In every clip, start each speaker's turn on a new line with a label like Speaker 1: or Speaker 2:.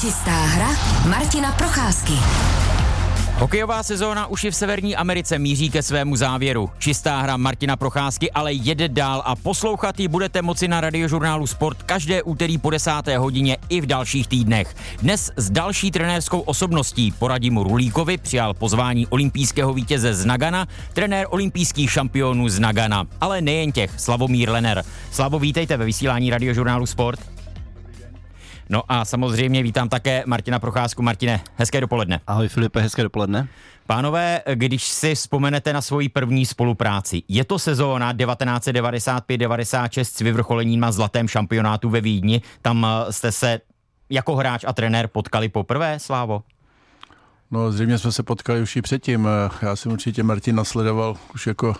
Speaker 1: Čistá hra Martina Procházky.
Speaker 2: Hokejová sezóna už je v Severní Americe míří ke svému závěru. Čistá hra Martina Procházky ale jede dál a poslouchat ji budete moci na radiožurnálu Sport každé úterý po desáté hodině i v dalších týdnech. Dnes s další trenérskou osobností poradímu Rulíkovi přijal pozvání olympijského vítěze z Nagana, trenér olympijských šampionů z Nagana. Ale nejen těch, Slavomír Lener. Slavo, vítejte ve vysílání radiožurnálu Sport. No a samozřejmě vítám také Martina Procházku. Martine, hezké dopoledne.
Speaker 3: Ahoj Filipe, hezké dopoledne.
Speaker 2: Pánové, když si vzpomenete na svoji první spolupráci, je to sezóna 1995-96 s vyvrcholením na zlatém šampionátu ve Vídni. Tam eh, jste se jako hráč a trenér potkali poprvé, Slávo?
Speaker 4: No zřejmě jsme se potkali už i předtím. Já jsem určitě Martin nasledoval už jako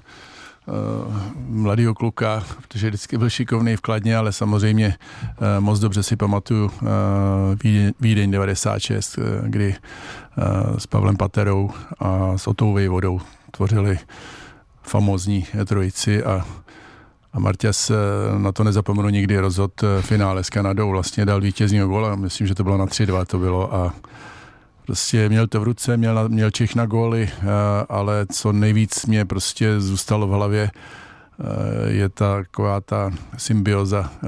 Speaker 4: uh, mladýho kluka, protože vždycky byl šikovný v Kladně, ale samozřejmě uh, moc dobře si pamatuju uh, Vídeň, Vídeň 96, uh, kdy s Pavlem Paterou a s Otou Vodou tvořili famózní trojici a a Marťas na to nezapomenu nikdy, rozhod finále s Kanadou, vlastně dal vítězního gola, myslím, že to bylo na 3-2 to bylo a prostě měl to v ruce, měl, měl Čech na góly, eh, ale co nejvíc mě prostě zůstalo v hlavě, eh, je ta taková ta symbioza eh,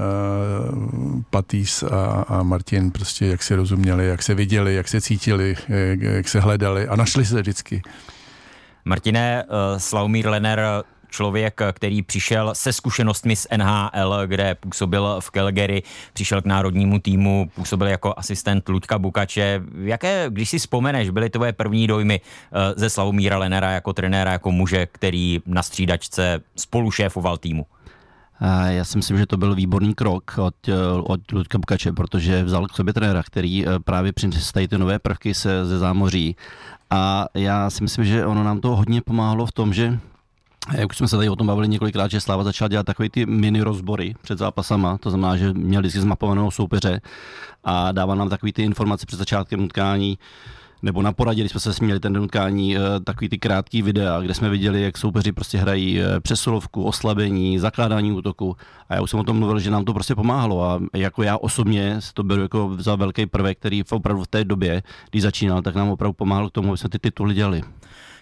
Speaker 4: Patýs a, a Martin, prostě jak se rozuměli, jak se viděli, jak se cítili, jak, jak se hledali a našli se vždycky.
Speaker 2: Martine, Slaumír Lenner člověk, který přišel se zkušenostmi z NHL, kde působil v Calgary, přišel k národnímu týmu, působil jako asistent Luďka Bukače. Jaké, když si vzpomeneš, byly tvoje první dojmy eh, ze Slavomíra Lenera jako trenéra, jako muže, který na střídačce spolu šéfoval týmu?
Speaker 3: Já si myslím, že to byl výborný krok od, eh, od Ludka Bukače, protože vzal k sobě trenéra, který eh, právě přinesl ty nové prvky se, ze zámoří. A já si myslím, že ono nám to hodně pomáhalo v tom, že jak už jsme se tady o tom bavili několikrát, že Sláva začala dělat takové ty mini rozbory před zápasama, to znamená, že měl vždycky zmapovanou soupeře a dával nám takové ty informace před začátkem utkání, nebo na poradě, když jsme se směli ten utkání, eh, takový ty krátký videa, kde jsme viděli, jak soupeři prostě hrají eh, přesilovku, oslabení, zakládání útoku. A já už jsem o tom mluvil, že nám to prostě pomáhalo. A jako já osobně to beru jako za velký prvek, který v opravdu v té době, když začínal, tak nám opravdu pomáhal k tomu, aby jsme ty tituly dělali.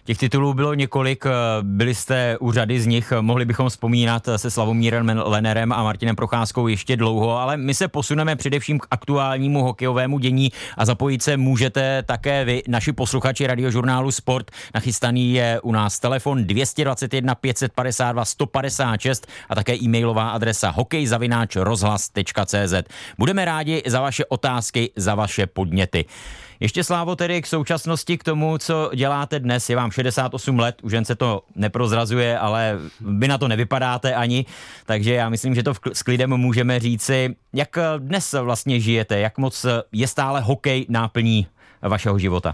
Speaker 2: Těch titulů bylo několik, eh, byli jste u řady z nich, mohli bychom vzpomínat se Slavomírem Lenerem a Martinem Procházkou ještě dlouho, ale my se posuneme především k aktuálnímu hokejovému dění a zapojit se můžete také vy, naši posluchači radiožurnálu Sport. Nachystaný je u nás telefon 221 552 156 a také e-mailová adresa hokejzavináč.rozhlas.cz. Budeme rádi za vaše otázky, za vaše podněty. Ještě slávo tedy k současnosti, k tomu, co děláte dnes. Je vám 68 let, už jen se to neprozrazuje, ale vy na to nevypadáte ani, takže já myslím, že to s klidem můžeme říci. Jak dnes vlastně žijete? Jak moc je stále hokej náplní vašeho života?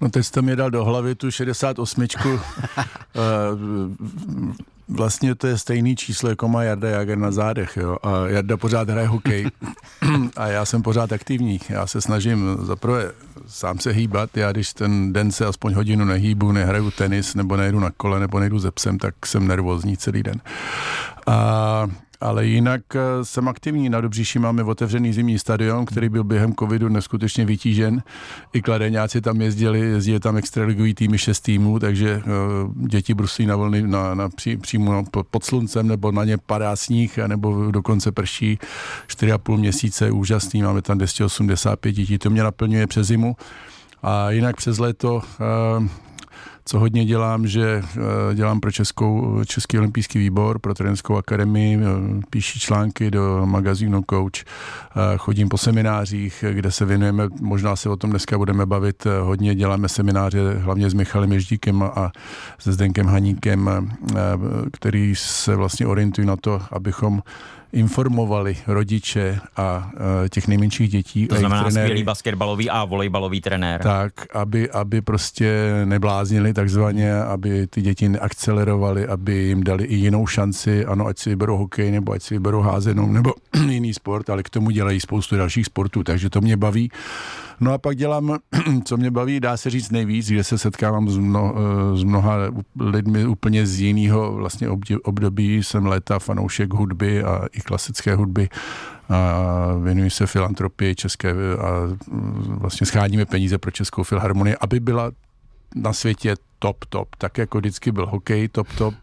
Speaker 4: No teď jste mi dal do hlavy tu 68. vlastně to je stejný číslo, jako má Jarda Jager na zádech, jo. A Jarda pořád hraje hokej a já jsem pořád aktivní. Já se snažím zaprvé sám se hýbat. Já když ten den se aspoň hodinu nehýbu, nehraju tenis, nebo nejdu na kole, nebo nejdu ze psem, tak jsem nervózní celý den. A ale jinak eh, jsem aktivní. Na Dobříši máme otevřený zimní stadion, který byl během covidu neskutečně vytížen. I kladeňáci tam jezdili, jezdili tam extraligový týmy, šest týmů, takže uh, děti bruslí na vlny na, na pří, přímo pod sluncem, nebo na ně padá sníh, nebo dokonce prší 4,5 měsíce, úžasný, máme tam 285 dětí, to mě naplňuje přes zimu. A jinak přes léto uh, co hodně dělám, že eh, dělám pro Českou, Český olympijský výbor, pro trenerskou akademii, eh, píši články do magazínu Coach, eh, chodím po seminářích, kde se věnujeme, možná se o tom dneska budeme bavit, hodně děláme semináře, hlavně s Michalem Ježdíkem a se Zdenkem Haníkem, který se vlastně orientují na to, abychom informovali rodiče a uh, těch nejmenších dětí.
Speaker 2: To znamená trenéry, skvělý basketbalový a volejbalový trenér.
Speaker 4: Tak, aby, aby prostě nebláznili takzvaně, aby ty děti neakcelerovali, aby jim dali i jinou šanci, ano, ať si vyberou hokej, nebo ať si vyberou házenou, nebo jiný sport, ale k tomu dělají spoustu dalších sportů, takže to mě baví. No a pak dělám, co mě baví, dá se říct nejvíc, že se setkávám s, mno, s mnoha lidmi úplně z jiného vlastně období. Jsem léta fanoušek hudby a i klasické hudby a věnuji se filantropii české a vlastně scháníme peníze pro Českou filharmonii, aby byla na světě top, top. Tak jako vždycky byl hokej top, top.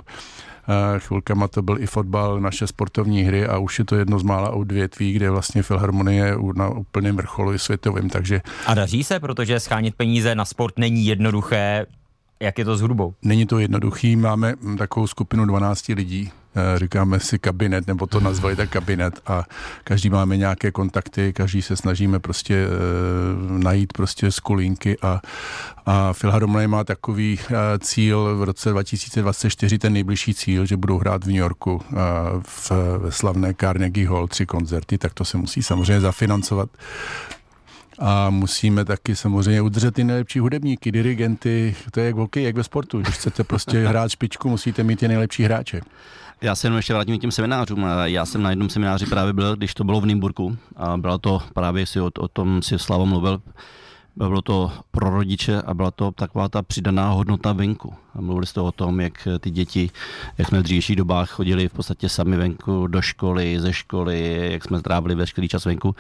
Speaker 4: Chvilkama to byl i fotbal, naše sportovní hry a už je to jedno z mála odvětví, kde vlastně filharmonie je na úplném vrcholu světovým, takže...
Speaker 2: A daří se, protože schánit peníze na sport není jednoduché, jak je to s hudbou?
Speaker 4: Není to jednoduchý, máme takovou skupinu 12 lidí, Eh, říkáme si kabinet, nebo to nazvali tak kabinet a každý máme nějaké kontakty, každý se snažíme prostě e, najít prostě skulínky a, a Filharmonie má takový e, cíl v roce 2024, ten nejbližší cíl, že budou hrát v New Yorku v, ve slavné Carnegie Hall tři koncerty, tak to se musí samozřejmě zafinancovat a musíme taky samozřejmě udržet ty nejlepší hudebníky, dirigenty, to je jak v jak ve sportu. Když chcete prostě hrát špičku, musíte mít ty nejlepší hráče.
Speaker 3: Já se jenom ještě vrátím k těm seminářům. Já jsem na jednom semináři právě byl, když to bylo v Nymburku a bylo to právě si o, o tom si Slavo mluvil, bylo to pro rodiče a byla to taková ta přidaná hodnota venku. A mluvili jste o tom, jak ty děti, jak jsme v dřívějších dobách chodili v podstatě sami venku do školy, ze školy, jak jsme strávili veškerý čas venku.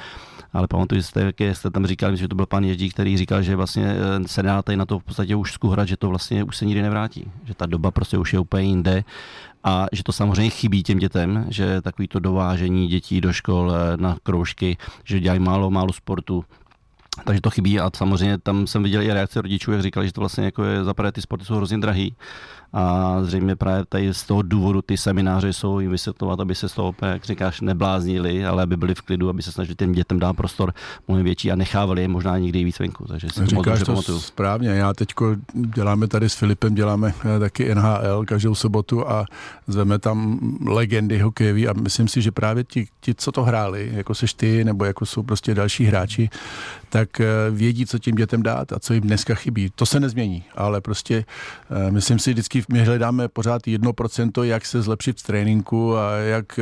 Speaker 3: Ale pamatuju jste, jak jste tam říkali, že to byl pan Ježdík, který říkal, že vlastně eh, se dá tady na to v podstatě už skuhrat, že to vlastně už se nikdy nevrátí. Že ta doba prostě už je úplně jinde a že to samozřejmě chybí těm dětem, že takový to dovážení dětí do škol eh, na kroužky, že dělají málo, málo sportu, takže to chybí a samozřejmě tam jsem viděl i reakce rodičů, jak říkali, že to vlastně jako je, zaprvé ty sporty jsou hrozně drahý a zřejmě právě tady z toho důvodu ty semináře jsou jim vysvětlovat, aby se z toho, jak říkáš, nebláznili, ale aby byli v klidu, aby se snažili těm dětem dát prostor mnohem větší a nechávali je možná někdy víc venku. Takže si
Speaker 4: Říkáš to, to pamatuju. správně. Já teď děláme tady s Filipem, děláme eh, taky NHL každou sobotu a zveme tam legendy hokejový a myslím si, že právě ti, ti, co to hráli, jako seš ty, nebo jako jsou prostě další hráči, tak eh, vědí, co tím dětem dát a co jim dneska chybí. To se nezmění, ale prostě eh, myslím si vždycky my hledáme pořád jedno procento, jak se zlepšit v tréninku a jak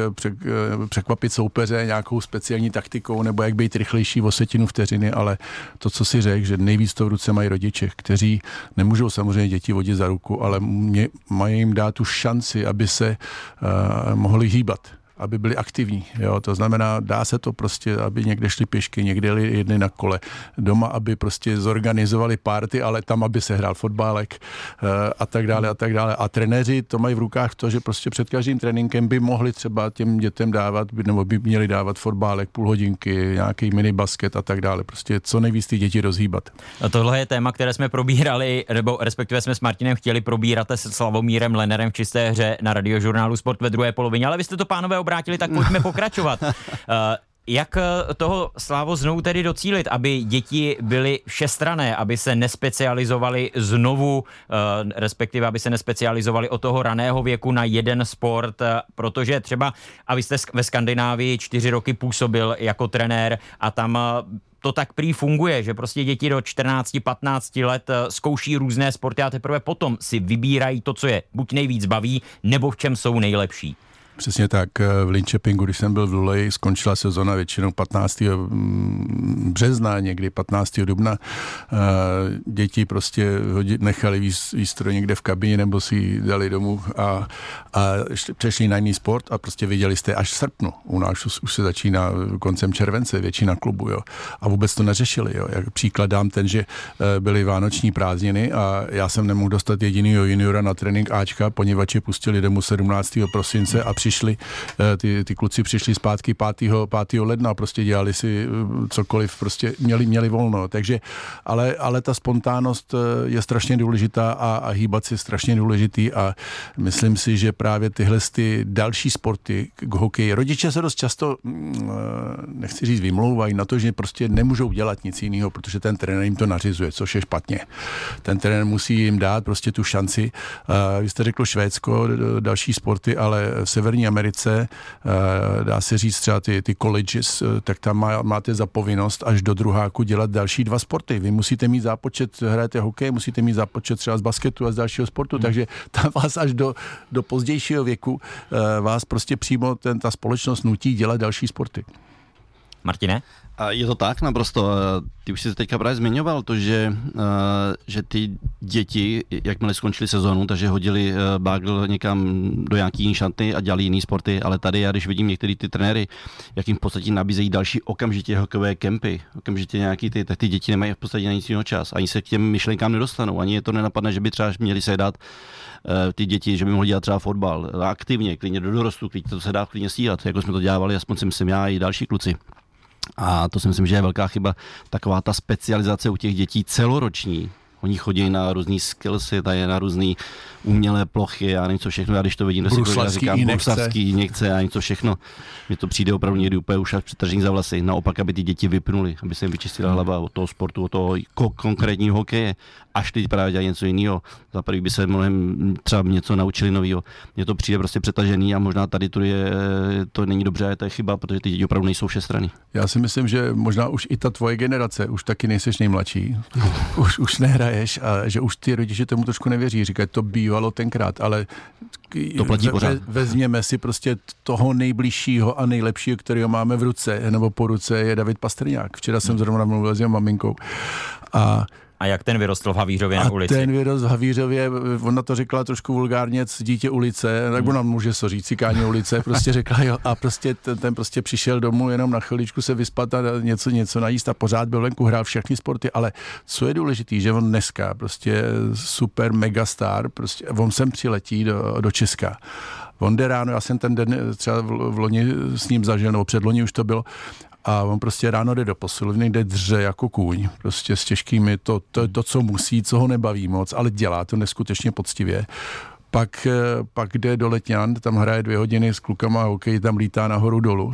Speaker 4: překvapit soupeře nějakou speciální taktikou nebo jak být rychlejší o setinu vteřiny, ale to, co si řekl, že nejvíc to v ruce mají rodiče, kteří nemůžou samozřejmě děti vodit za ruku, ale mě, mají jim dát tu šanci, aby se uh, mohli hýbat aby byli aktivní. Jo? To znamená, dá se to prostě, aby někde šli pěšky, někde jeli jedny na kole. Doma, aby prostě zorganizovali párty, ale tam, aby se hrál fotbálek eh, a tak dále a tak dále. A trenéři to mají v rukách to, že prostě před každým tréninkem by mohli třeba těm dětem dávat, nebo by měli dávat fotbálek, půl hodinky, nějaký minibasket a tak dále. Prostě co nejvíc ty děti rozhýbat.
Speaker 2: A tohle je téma, které jsme probírali, nebo respektive jsme s Martinem chtěli probírat se Slavomírem Lenerem v čisté hře na radiožurnálu Sport ve druhé polovině, ale vy jste to pánové obrátili, tak pojďme pokračovat. Uh, jak eh, toho Slávo znovu tedy docílit, aby děti byly všestrané, aby se nespecializovali znovu, eh, respektive aby se nespecializovali od toho raného věku na jeden sport, protože třeba, a vy jste ve Skandinávii čtyři roky působil jako trenér a tam to tak prý funguje, že prostě děti do 14-15 let zkouší různé sporty a teprve potom si vybírají to, co je buď nejvíc baví, nebo v čem jsou nejlepší.
Speaker 4: Přesně tak. Eh, v Linköpingu, když jsem byl v Luleji, skončila sezona většinou 15. Mm, března, někdy 15. dubna. Eh, děti prostě nechali výstroj někde v kabině nebo si ji dali domů a, a přešli na jiný sport a prostě viděli jste až v srpnu. U nás už, se začíná koncem července většina klubu. Jo. A vůbec to neřešili. Jo. Jak příklad dám ten, že eh, byly vánoční prázdniny a já jsem nemohl dostat jedinýho juniora na trénink Ačka, poněvadž je pustili domů 17. prosince a při přišli, eh, ty, ty kluci přišli zpátky 5. 5. ledna, prostě dělali si eh, cokoliv, prostě měli, měli volno, takže, ale, ale ta spontánnost eh, je strašně důležitá a, a hýbat si je strašně důležitý a myslím si, že právě tyhle ty další sporty k hokeji, rodiče se dost často, mm, nechci říct, vymlouvají na to, že prostě nemůžou dělat nic jiného, protože ten trenér jim to nařizuje, což je špatně. Ten trenér musí jim dát prostě tu šanci. Vy jste řekl Švédsko, další sporty, ale severní Severní Americe, eh, dá se říct třeba ty, ty colleges, eh, tak tam má, máte za povinnost až do druháku dělat další dva sporty. Vy musíte mít zápočet, hrajete hokej, musíte mít zápočet třeba z basketu a z dalšího sportu, hmm. takže tam vás až do, do pozdějšího věku eh, vás prostě přímo ten, ta společnost nutí dělat další sporty.
Speaker 2: Martine?
Speaker 3: Je to tak naprosto. Ty už jsi teďka právě zmiňoval to, že, že ty děti, jakmile skončili sezonu, takže hodili bagl někam do nějaký jiný šanty a dělali jiný sporty, ale tady já když vidím některé ty trenéry, jak jim v podstatě nabízejí další okamžitě hokejové kempy, okamžitě nějaký ty, tak ty děti nemají v podstatě na nic jiného čas. Ani se k těm myšlenkám nedostanou, ani je to nenapadne, že by třeba měli se dát ty děti, že by mohli dělat třeba fotbal aktivně, klidně do dorostu, klidně to se dá klidně stíhat, jako jsme to dělávali, aspoň myslím já i další kluci. A to si myslím, že je velká chyba, taková ta specializace u těch dětí celoroční, Oni chodí na různý skillsy, tady na různé umělé plochy a něco všechno. Já když to vidím, to si říkám, bruslařský injekce a něco všechno. Mně to přijde opravdu někdy úplně už přetržení za vlasy. Naopak, aby ty děti vypnuli, aby se jim vyčistila hlava od toho sportu, od toho konkrétního hokeje, až teď právě dělají něco jiného. Za prvý by se mnohem třeba něco naučili nového. Mně to přijde prostě přetažený a možná tady to, je, to není dobře a to je chyba, protože ty děti opravdu nejsou všestrany.
Speaker 4: Já si myslím, že možná už i ta tvoje generace, už taky nejseš nejmladší, už, už nehraješ a že už ty rodiče tomu trošku nevěří. Říkají, to bývalo tenkrát, ale
Speaker 3: to platí ve, pořád.
Speaker 4: vezměme si prostě toho nejbližšího a nejlepšího, kterého máme v ruce, nebo po ruce, je David Pastrňák. Včera jsem zrovna mluvil s jeho maminkou. A
Speaker 2: a jak ten vyrostl v Havířově
Speaker 4: a
Speaker 2: na ulici?
Speaker 4: ten vyrost v Havířově, ona to řekla trošku vulgárně, dítě ulice, tak ona může so říct, cikáně ulice, prostě řekla jo. A prostě ten, ten, prostě přišel domů jenom na chviličku se vyspat a něco, něco najíst a pořád byl venku, hrál všechny sporty, ale co je důležité, že on dneska prostě super megastar, prostě on sem přiletí do, do Česka. On jde ráno, já jsem ten den třeba v, v loni s ním zažil, nebo předloni už to bylo, a on prostě ráno jde do posilovny, kde dře jako kůň, prostě s těžkými, to, to, to, co musí, co ho nebaví moc, ale dělá to neskutečně poctivě pak, eh, pak jde do Letňan, tam hraje dvě hodiny s klukama hokej, tam lítá nahoru dolů,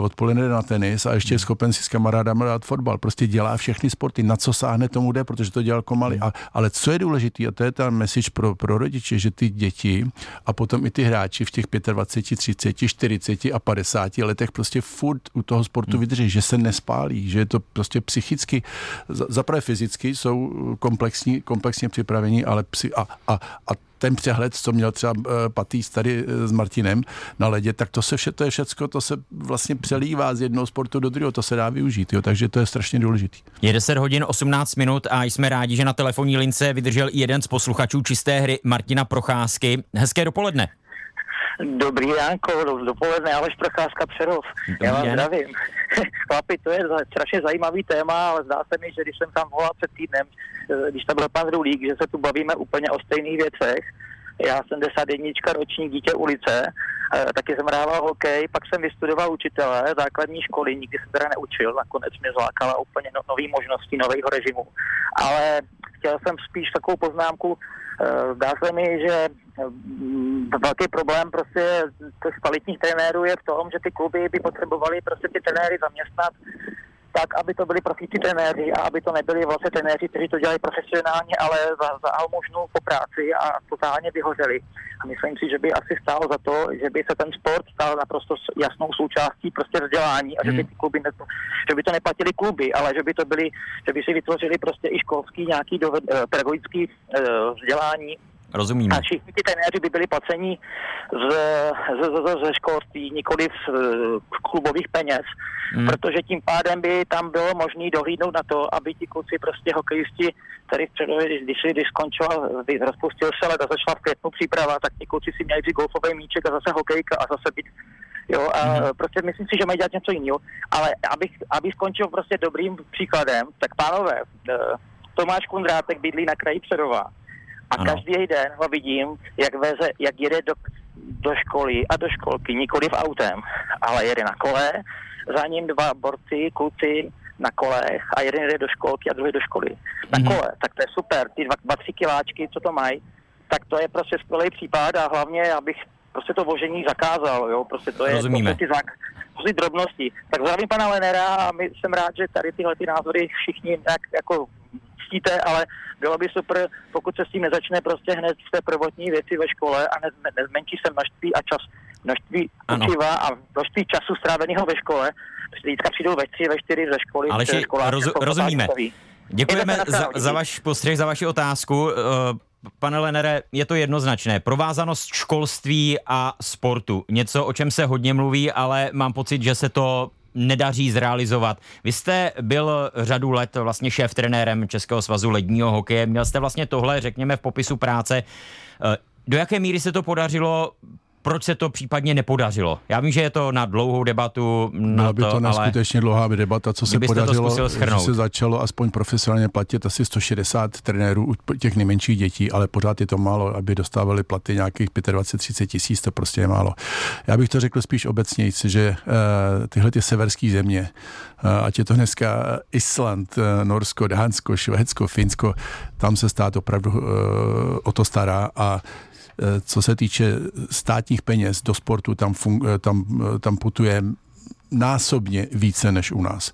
Speaker 4: odpoledne jde na tenis a ještě je schopen si s kamarádama dát fotbal. Prostě dělá všechny sporty, na co sáhne tomu jde, protože to dělal Komali. A, ale co je důležité, a to je ta message pro, pro rodiče, že ty děti a potom i ty hráči v těch 25, 30, 40 a 50 letech prostě furt u toho sportu vydrží, že se nespálí, že je to prostě psychicky, zaprvé fyzicky jsou komplexní, komplexně připravení, ale psy, a, a, a ten přehled, co měl třeba uh, Patýs tady uh, s Martinem na ledě, tak to se vše, to je všecko, to se vlastně přelívá z jednoho sportu do druhého, to se dá využít, jo, takže to je strašně důležitý.
Speaker 2: Je 10 hodin 18 minut a jsme rádi, že na telefonní lince vydržel i jeden z posluchačů čisté hry Martina Procházky. Hezké dopoledne.
Speaker 5: Dobrý ránko, dopoledne, Aleš Procházka Přerov. Dobrý Já vás den. zdravím. Chlapi, to je strašně zajímavý téma, ale zdá se mi, že když jsem tam volal před týdnem, eh, když tam byl pan Rulík, že se tu bavíme úplně o stejných věcech. Já jsem 91 ročník dítě ulice, eh, taky jsem hrával hokej, pak jsem vystudoval učitele základní školy, nikdy jsem teda neučil, nakonec mě zlákala úplně no, nový možnosti, nového režimu. Ale chtěl jsem spíš takovou poznámku, eh, zdá se mi, že velký problém prostě těch kvalitních trenérů je v tom, že ty kluby by potřebovaly prostě ty trenéry zaměstnat tak, aby to byli profíci trenéři a aby to nebyli vlastně trenéři, kteří to dělají profesionálně, ale za, za almožnou po práci a totálně vyhořeli. A myslím si, že by asi stálo za to, že by se ten sport stal naprosto jasnou součástí prostě vzdělání a že by hmm. ty kluby, ne, že by to neplatili kluby, ale že by to byly, že by si vytvořili prostě i školský nějaký doved, eh, pedagogický uh, vzdělání
Speaker 2: Rozumíme.
Speaker 5: A všichni ty trenéři by byli placeni z, z, z, ze školství, nikoli z klubových peněz, hmm. protože tím pádem by tam bylo možné dohlídnout na to, aby ti kluci prostě hokejisti, tady v předově, když, když, skončil, když rozpustil se let a začala v květnu příprava, tak ti kluci si měli vzít golfový míček a zase hokejka a zase být Jo, a hmm. prostě myslím si, že mají dělat něco jiného. Ale abych, abych skončil prostě dobrým příkladem, tak pánové, eh, Tomáš Kundrátek bydlí na kraji Přerova a ano. každý den ho vidím, jak, veze, jak jede do, do školy a do školky, nikoli v autem, ale jede na kole, za ním dva borci, kluci na kolech a jeden jede do školky a druhý do školy. Na mm-hmm. kole, tak to je super, ty dva, dva tři kiláčky, co to mají, tak to je prostě skvělý případ a hlavně, abych prostě to vožení zakázal, jo, prostě to je
Speaker 2: Rozumíme.
Speaker 5: ty zak, ty drobnosti. Tak zdravím pana Lenera a my jsem rád, že tady tyhle ty názory všichni jak, jako cítíte, ale bylo by super, pokud se s tím nezačne prostě hned v té prvotní věci ve škole a nez, nezmenší se množství a čas, množství učiva a množství času stráveného ve škole. Teďka přijdou ve tři, ve čtyři ze školy.
Speaker 2: Ale roz, rozumíme. Děkujeme za, za váš postřeh, za vaši otázku. Uh, Pane Lenere, je to jednoznačné. Provázanost školství a sportu. Něco, o čem se hodně mluví, ale mám pocit, že se to nedaří zrealizovat. Vy jste byl řadu let vlastně šéf trenérem Českého svazu ledního hokeje. Měl jste vlastně tohle, řekněme, v popisu práce. Eh, do jaké míry se to podařilo proč se to případně nepodařilo? Já vím, že je to na dlouhou debatu.
Speaker 4: Na Byla by to, to neskutečně dlouhá debata, co se podařilo, že se začalo aspoň profesionálně platit asi 160 trenérů u těch nejmenších dětí, ale pořád je to málo, aby dostávali platy nějakých 25-30 tisíc, to prostě je málo. Já bych to řekl spíš obecně, že uh, tyhle ty severské země, uh, ať je to dneska Island, uh, Norsko, Dánsko, Švédsko, Finsko, tam se stát opravdu uh, o to stará a Eh, co se týče státních peněz do sportu, tam, fun, eh, tam, eh, tam putuje násobně více než u nás.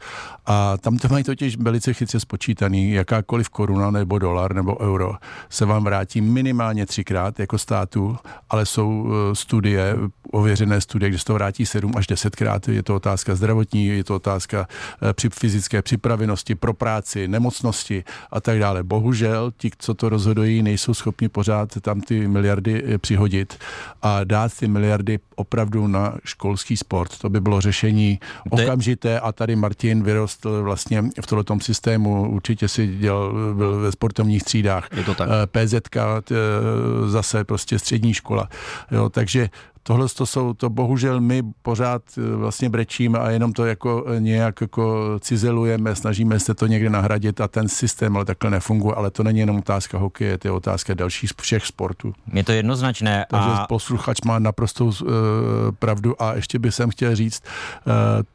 Speaker 4: A tam to mají totiž velice chytře spočítaný, jakákoliv koruna nebo dolar nebo euro se vám vrátí minimálně třikrát jako státu, ale jsou studie, ověřené studie, kde se to vrátí sedm až desetkrát. Je to otázka zdravotní, je to otázka při fyzické připravenosti, pro práci, nemocnosti a tak dále. Bohužel ti, co to rozhodují, nejsou schopni pořád tam ty miliardy přihodit a dát ty miliardy opravdu na školský sport. To by bylo řešení okamžité a tady Martin vyrostl vlastně v tomto systému. Určitě si dělal, byl ve sportovních třídách.
Speaker 3: Je to tak.
Speaker 4: PZK zase prostě střední škola. Jo, takže tohle to jsou, to bohužel my pořád eh, vlastně brečíme a jenom to jako eh, nějak jako cizelujeme, snažíme se to někde nahradit a ten systém ale takhle nefunguje, ale to není jenom otázka hokeje, to je otázka dalších všech sportů.
Speaker 2: Je to jednoznačné.
Speaker 4: Takže a... posluchač má naprostou uh, pravdu a ještě bych jsem chtěl říct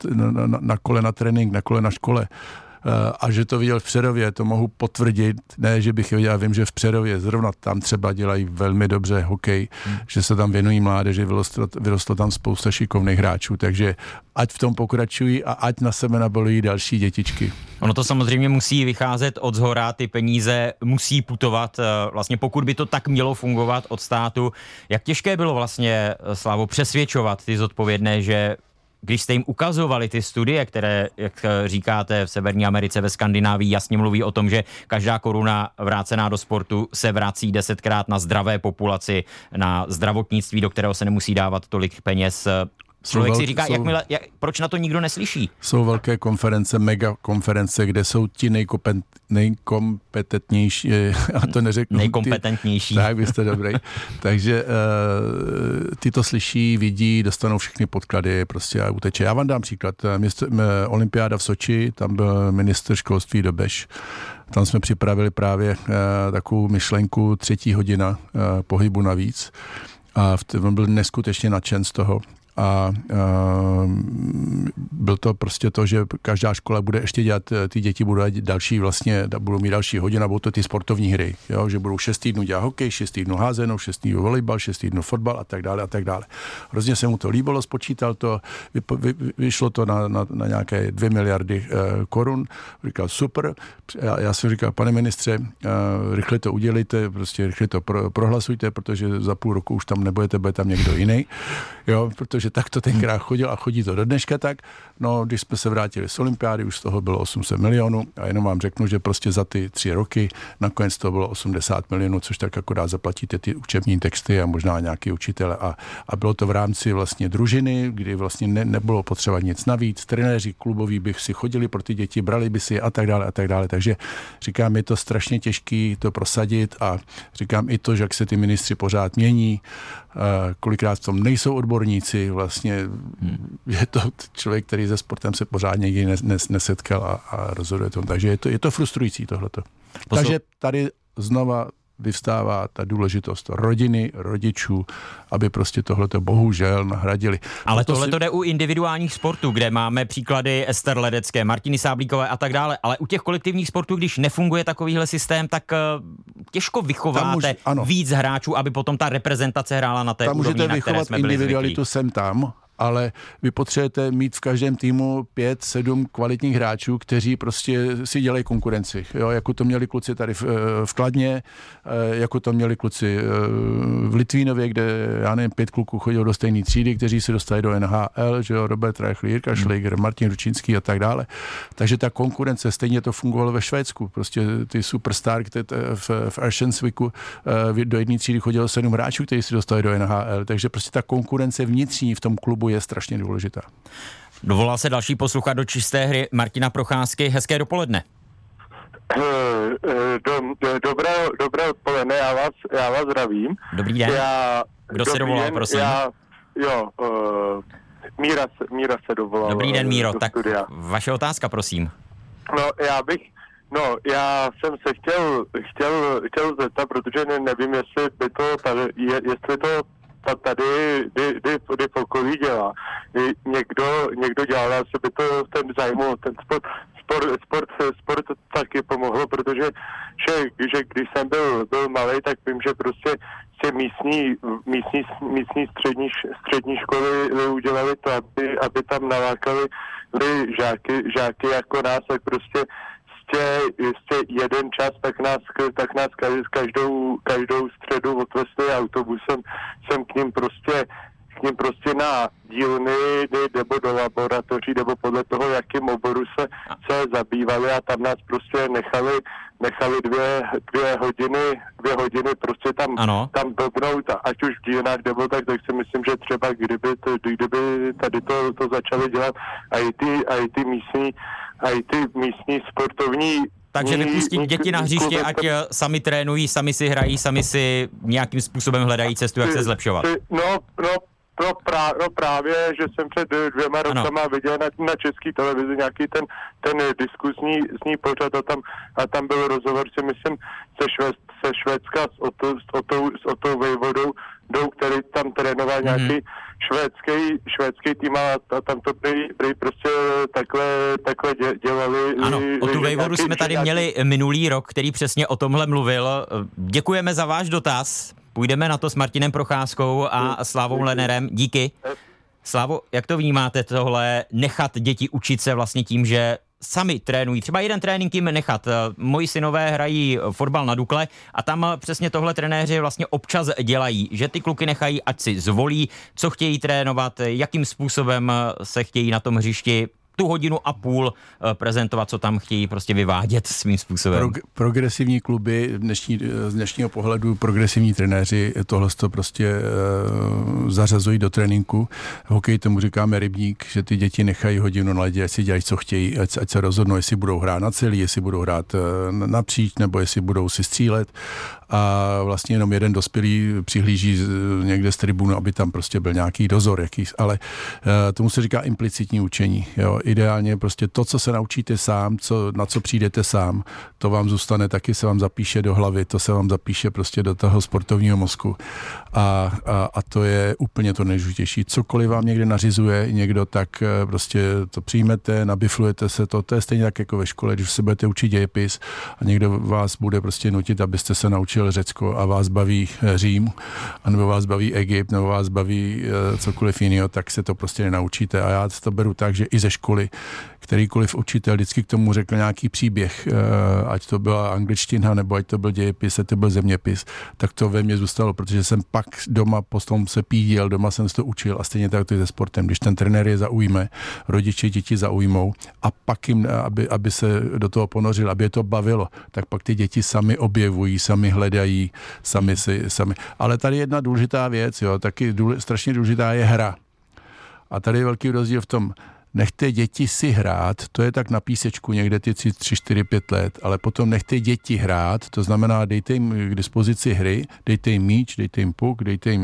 Speaker 4: uh, na, na, na kole na trénink, na kole na škole, a že to viděl v Přerově, to mohu potvrdit, ne, že bych je viděl, vím, že v Přerově zrovna tam třeba dělají velmi dobře hokej, hmm. že se tam věnují mládeži, vyrostlo, vyrostlo tam spousta šikovných hráčů, takže ať v tom pokračují a ať na sebe nabolují další dětičky.
Speaker 2: Ono to samozřejmě musí vycházet od zhora, ty peníze musí putovat, eh, vlastně pokud by to tak mělo fungovat od státu. Jak těžké bylo vlastně, eh, Slavo, přesvědčovat ty zodpovědné, že když jste jim ukazovali ty studie, které, jak říkáte, v Severní Americe, ve Skandinávii jasně mluví o tom, že každá koruna vrácená do sportu se vrací desetkrát na zdravé populaci, na zdravotnictví, do kterého se nemusí dávat tolik peněz, Člověk si říká, jsou, jakmile, jak, proč na to nikdo neslyší?
Speaker 4: Jsou velké konference, mega konference, kde jsou ti nejkompet, nejkompetentnější, a to neřeknu.
Speaker 2: Nejkompetentnější.
Speaker 4: Ty, tak, vy jste dobrý. Takže uh, ty to slyší, vidí, dostanou všechny podklady prostě a uteče. Já vám dám příklad. Město, olympiáda v Soči, tam byl minister školství Dobeš. Tam jsme připravili právě uh, takovou myšlenku třetí hodina uh, pohybu navíc. A on byl neskutečně nadšen z toho a uh, byl to prostě to, že každá škola bude ještě dělat, eh, ty děti budou dělat další vlastně, budou mít další hodina, budou to ty sportovní hry, jo, že budou šest týdnů dělat hokej, šest týdnů házenou, šest týdnů volejbal, šest týdnů fotbal a tak dále a tak dále. Hrozně se mu to líbilo, spočítal to, vy, vy, vyšlo to na, na, na nějaké dvě miliardy uh, korun, říkal super, já, já jsem říkal, pane ministře, uh, rychle to udělejte, prostě rychle to pro, prohlasujte, protože za půl roku už tam nebudete, bude tam někdo jiný, jo, protože protože tak to tenkrát chodil a chodí to do dneška tak. No, když jsme se vrátili z olympiády, už z toho bylo 800 milionů a jenom vám řeknu, že prostě za ty tři roky nakonec to bylo 80 milionů, což tak akorát zaplatíte ty učební texty a možná nějaký učitele a, a bylo to v rámci vlastně družiny, kdy vlastně ne, nebylo potřeba nic navíc. Trenéři kluboví bych si chodili pro ty děti, brali by si je a tak dále a tak dále. Takže říkám, je to strašně těžký to prosadit a říkám i to, že jak se ty ministři pořád mění, kolikrát v tom nejsou odborníci, vlastně hmm. je to člověk, který se sportem se pořádně nikdy nesetkal a, a rozhoduje tom. Takže je to, je to frustrující tohleto. Posl- Takže tady znova vyvstává ta důležitost rodiny, rodičů, aby prostě tohleto bohužel nahradili.
Speaker 2: Ale tohle to si... jde u individuálních sportů, kde máme příklady Ester Ledecké, Martiny Sáblíkové a tak dále, ale u těch kolektivních sportů, když nefunguje takovýhle systém, tak uh, těžko vychováte už, víc hráčů, aby potom ta reprezentace hrála na té
Speaker 4: tam
Speaker 2: úrovni,
Speaker 4: můžete vychovat individualitu sem tam, ale vy potřebujete mít v každém týmu pět, sedm kvalitních hráčů, kteří prostě si dělají konkurenci. Jo, jako to měli kluci tady v, eh, v Kladně, eh, jako to měli kluci eh, v Litvínově, kde, já nevím, pět kluků chodilo do stejné třídy, kteří se dostali do NHL, že jo, Robert Reichl, Jirka hmm. Schläger, Martin Ručínský a tak dále. Takže ta konkurence, stejně to fungovalo ve Švédsku. Prostě ty superstar, které v, v Arshensviku do jedné třídy chodilo sedm hráčů, kteří se dostali do NHL. Takže prostě ta konkurence vnitřní v tom klubu je strašně důležitá.
Speaker 2: Dovolal se další posluchač do čisté hry Martina Procházky. Hezké dopoledne.
Speaker 6: Eh, eh, do, do, dobré, dobré odpoledne, já vás, já vás zdravím.
Speaker 2: Dobrý den. Já, Kdo se dovolal, den, prosím? Já,
Speaker 6: jo, uh, Míra, Míra se dovolala.
Speaker 2: Dobrý den, Míro. Tak studia. vaše otázka, prosím.
Speaker 6: No, já bych, no, já jsem se chtěl, chtěl, chtěl zeptat, protože ne, nevím, jestli by to tady, je, jestli to tady, kdy, kdy, kdy okolí dělá. Někdo, někdo dělá, asi by to ten zájmu, ten sport, sport, sport, sport taky pomohlo, protože že, že když jsem byl, byl malý, tak vím, že prostě si místní, místní, místní střední, střední školy udělali to, aby, aby tam nalákali žáky, žáky jako nás, tak prostě jistě, jistě jeden čas, tak nás, tak nás každou, každou středu odvezli autobusem, jsem k ním prostě k ním prostě na dílny nebo do laboratoří, nebo podle toho, jakým oboru se, se zabývali a tam nás prostě nechali, nechali dvě, dvě hodiny, dvě hodiny prostě tam, ano. tam dobnout, ať už v dílnách nebo tak, tak si myslím, že třeba kdyby, to, kdyby tady to, to začali dělat a i ty, a i ty místní, a i ty místní sportovní
Speaker 2: takže vypustit děti na hřiště, ať eh, sami trénují, sami si hrají, sami si nějakým způsobem hledají cestu, jak se zlepšovat.
Speaker 6: No, no No, prá, no právě, že jsem před dvěma rokama viděl na, na české televizi nějaký ten, ten diskuzní zní pořad a tam, a tam byl rozhovor, si myslím, se, švéd, se Švédska s Otou, s Otou, s Otou Vejvodou, jdou, který tam trénoval mm-hmm. nějaký švédský, švédský tým a tam to prý, prý prostě takhle, takhle dě, dělali.
Speaker 2: Ano, o tu Vejvodu jsme tady nějaký... měli minulý rok, který přesně o tomhle mluvil. Děkujeme za váš dotaz. Půjdeme na to s Martinem Procházkou a Slávou Lenerem. Díky. Slavo, jak to vnímáte tohle nechat děti učit se vlastně tím, že sami trénují. Třeba jeden trénink jim nechat. Moji synové hrají fotbal na Dukle a tam přesně tohle trenéři vlastně občas dělají, že ty kluky nechají, ať si zvolí, co chtějí trénovat, jakým způsobem se chtějí na tom hřišti tu hodinu a půl eh, prezentovat, co tam chtějí prostě vyvádět svým způsobem. Pro,
Speaker 4: progresivní kluby, dnešní, z dnešního pohledu progresivní trenéři tohle to prostě uh, zařazují do tréninku. Hokej tomu říkáme rybník, že ty děti nechají hodinu na ledě, ať si dělají, co chtějí, ať, ať se rozhodnou, jestli budou hrát na celý, jestli budou hrát napříč, nebo jestli budou si střílet a vlastně jenom jeden dospělý přihlíží někde z tribunu, aby tam prostě byl nějaký dozor, jaký, ale uh, tomu se říká implicitní učení. Jo ideálně prostě to, co se naučíte sám, co, na co přijdete sám, to vám zůstane, taky se vám zapíše do hlavy, to se vám zapíše prostě do toho sportovního mozku. A, a, a to je úplně to nejdůležitější. Cokoliv vám někde nařizuje někdo, tak eh, prostě to přijmete, nabiflujete se to. To je stejně tak jako ve škole, když se budete učit dějepis a někdo vás bude prostě nutit, abyste se naučil Řecko a vás baví eh, Řím, nebo vás baví Egypt, nebo vás baví eh, cokoliv jiného, tak se to prostě nenaučíte. A já to beru tak, že i ze školy kterýkoliv učitel vždycky k tomu řekl nějaký příběh, eh, ať to byla angličtina, nebo ať to byl dějepis, ať to byl zeměpis, tak to ve mně zůstalo, protože jsem pak doma potom se píděl, doma jsem se to učil a stejně tak to je se sportem. Když ten trenér je zaujme, rodiče děti zaujmou a pak jim, aby, aby se do toho ponořil, aby je to bavilo, tak pak ty děti sami objevují, sami hledají, sami si, sami. Ale tady jedna důležitá věc, jo, taky důle, strašně důležitá je hra. A tady je velký rozdíl v tom, nechte děti si hrát, to je tak na písečku někde ty 3, 4, 5 let, ale potom nechte děti hrát, to znamená dejte jim k dispozici hry, dejte jim míč, dejte jim puk, dejte jim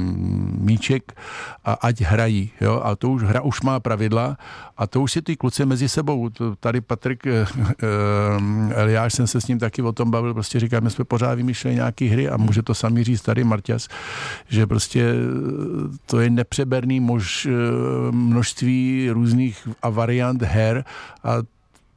Speaker 4: míček a ať hrají. Jo? A to už hra už má pravidla a to už si ty kluci mezi sebou, tady Patrik eh, eh, Eliáš jsem se s ním taky o tom bavil, prostě říká, my jsme pořád vymýšleli nějaké hry a může to sami říct tady Marťas, že prostě to je nepřeberný mož, eh, množství různých a variant her a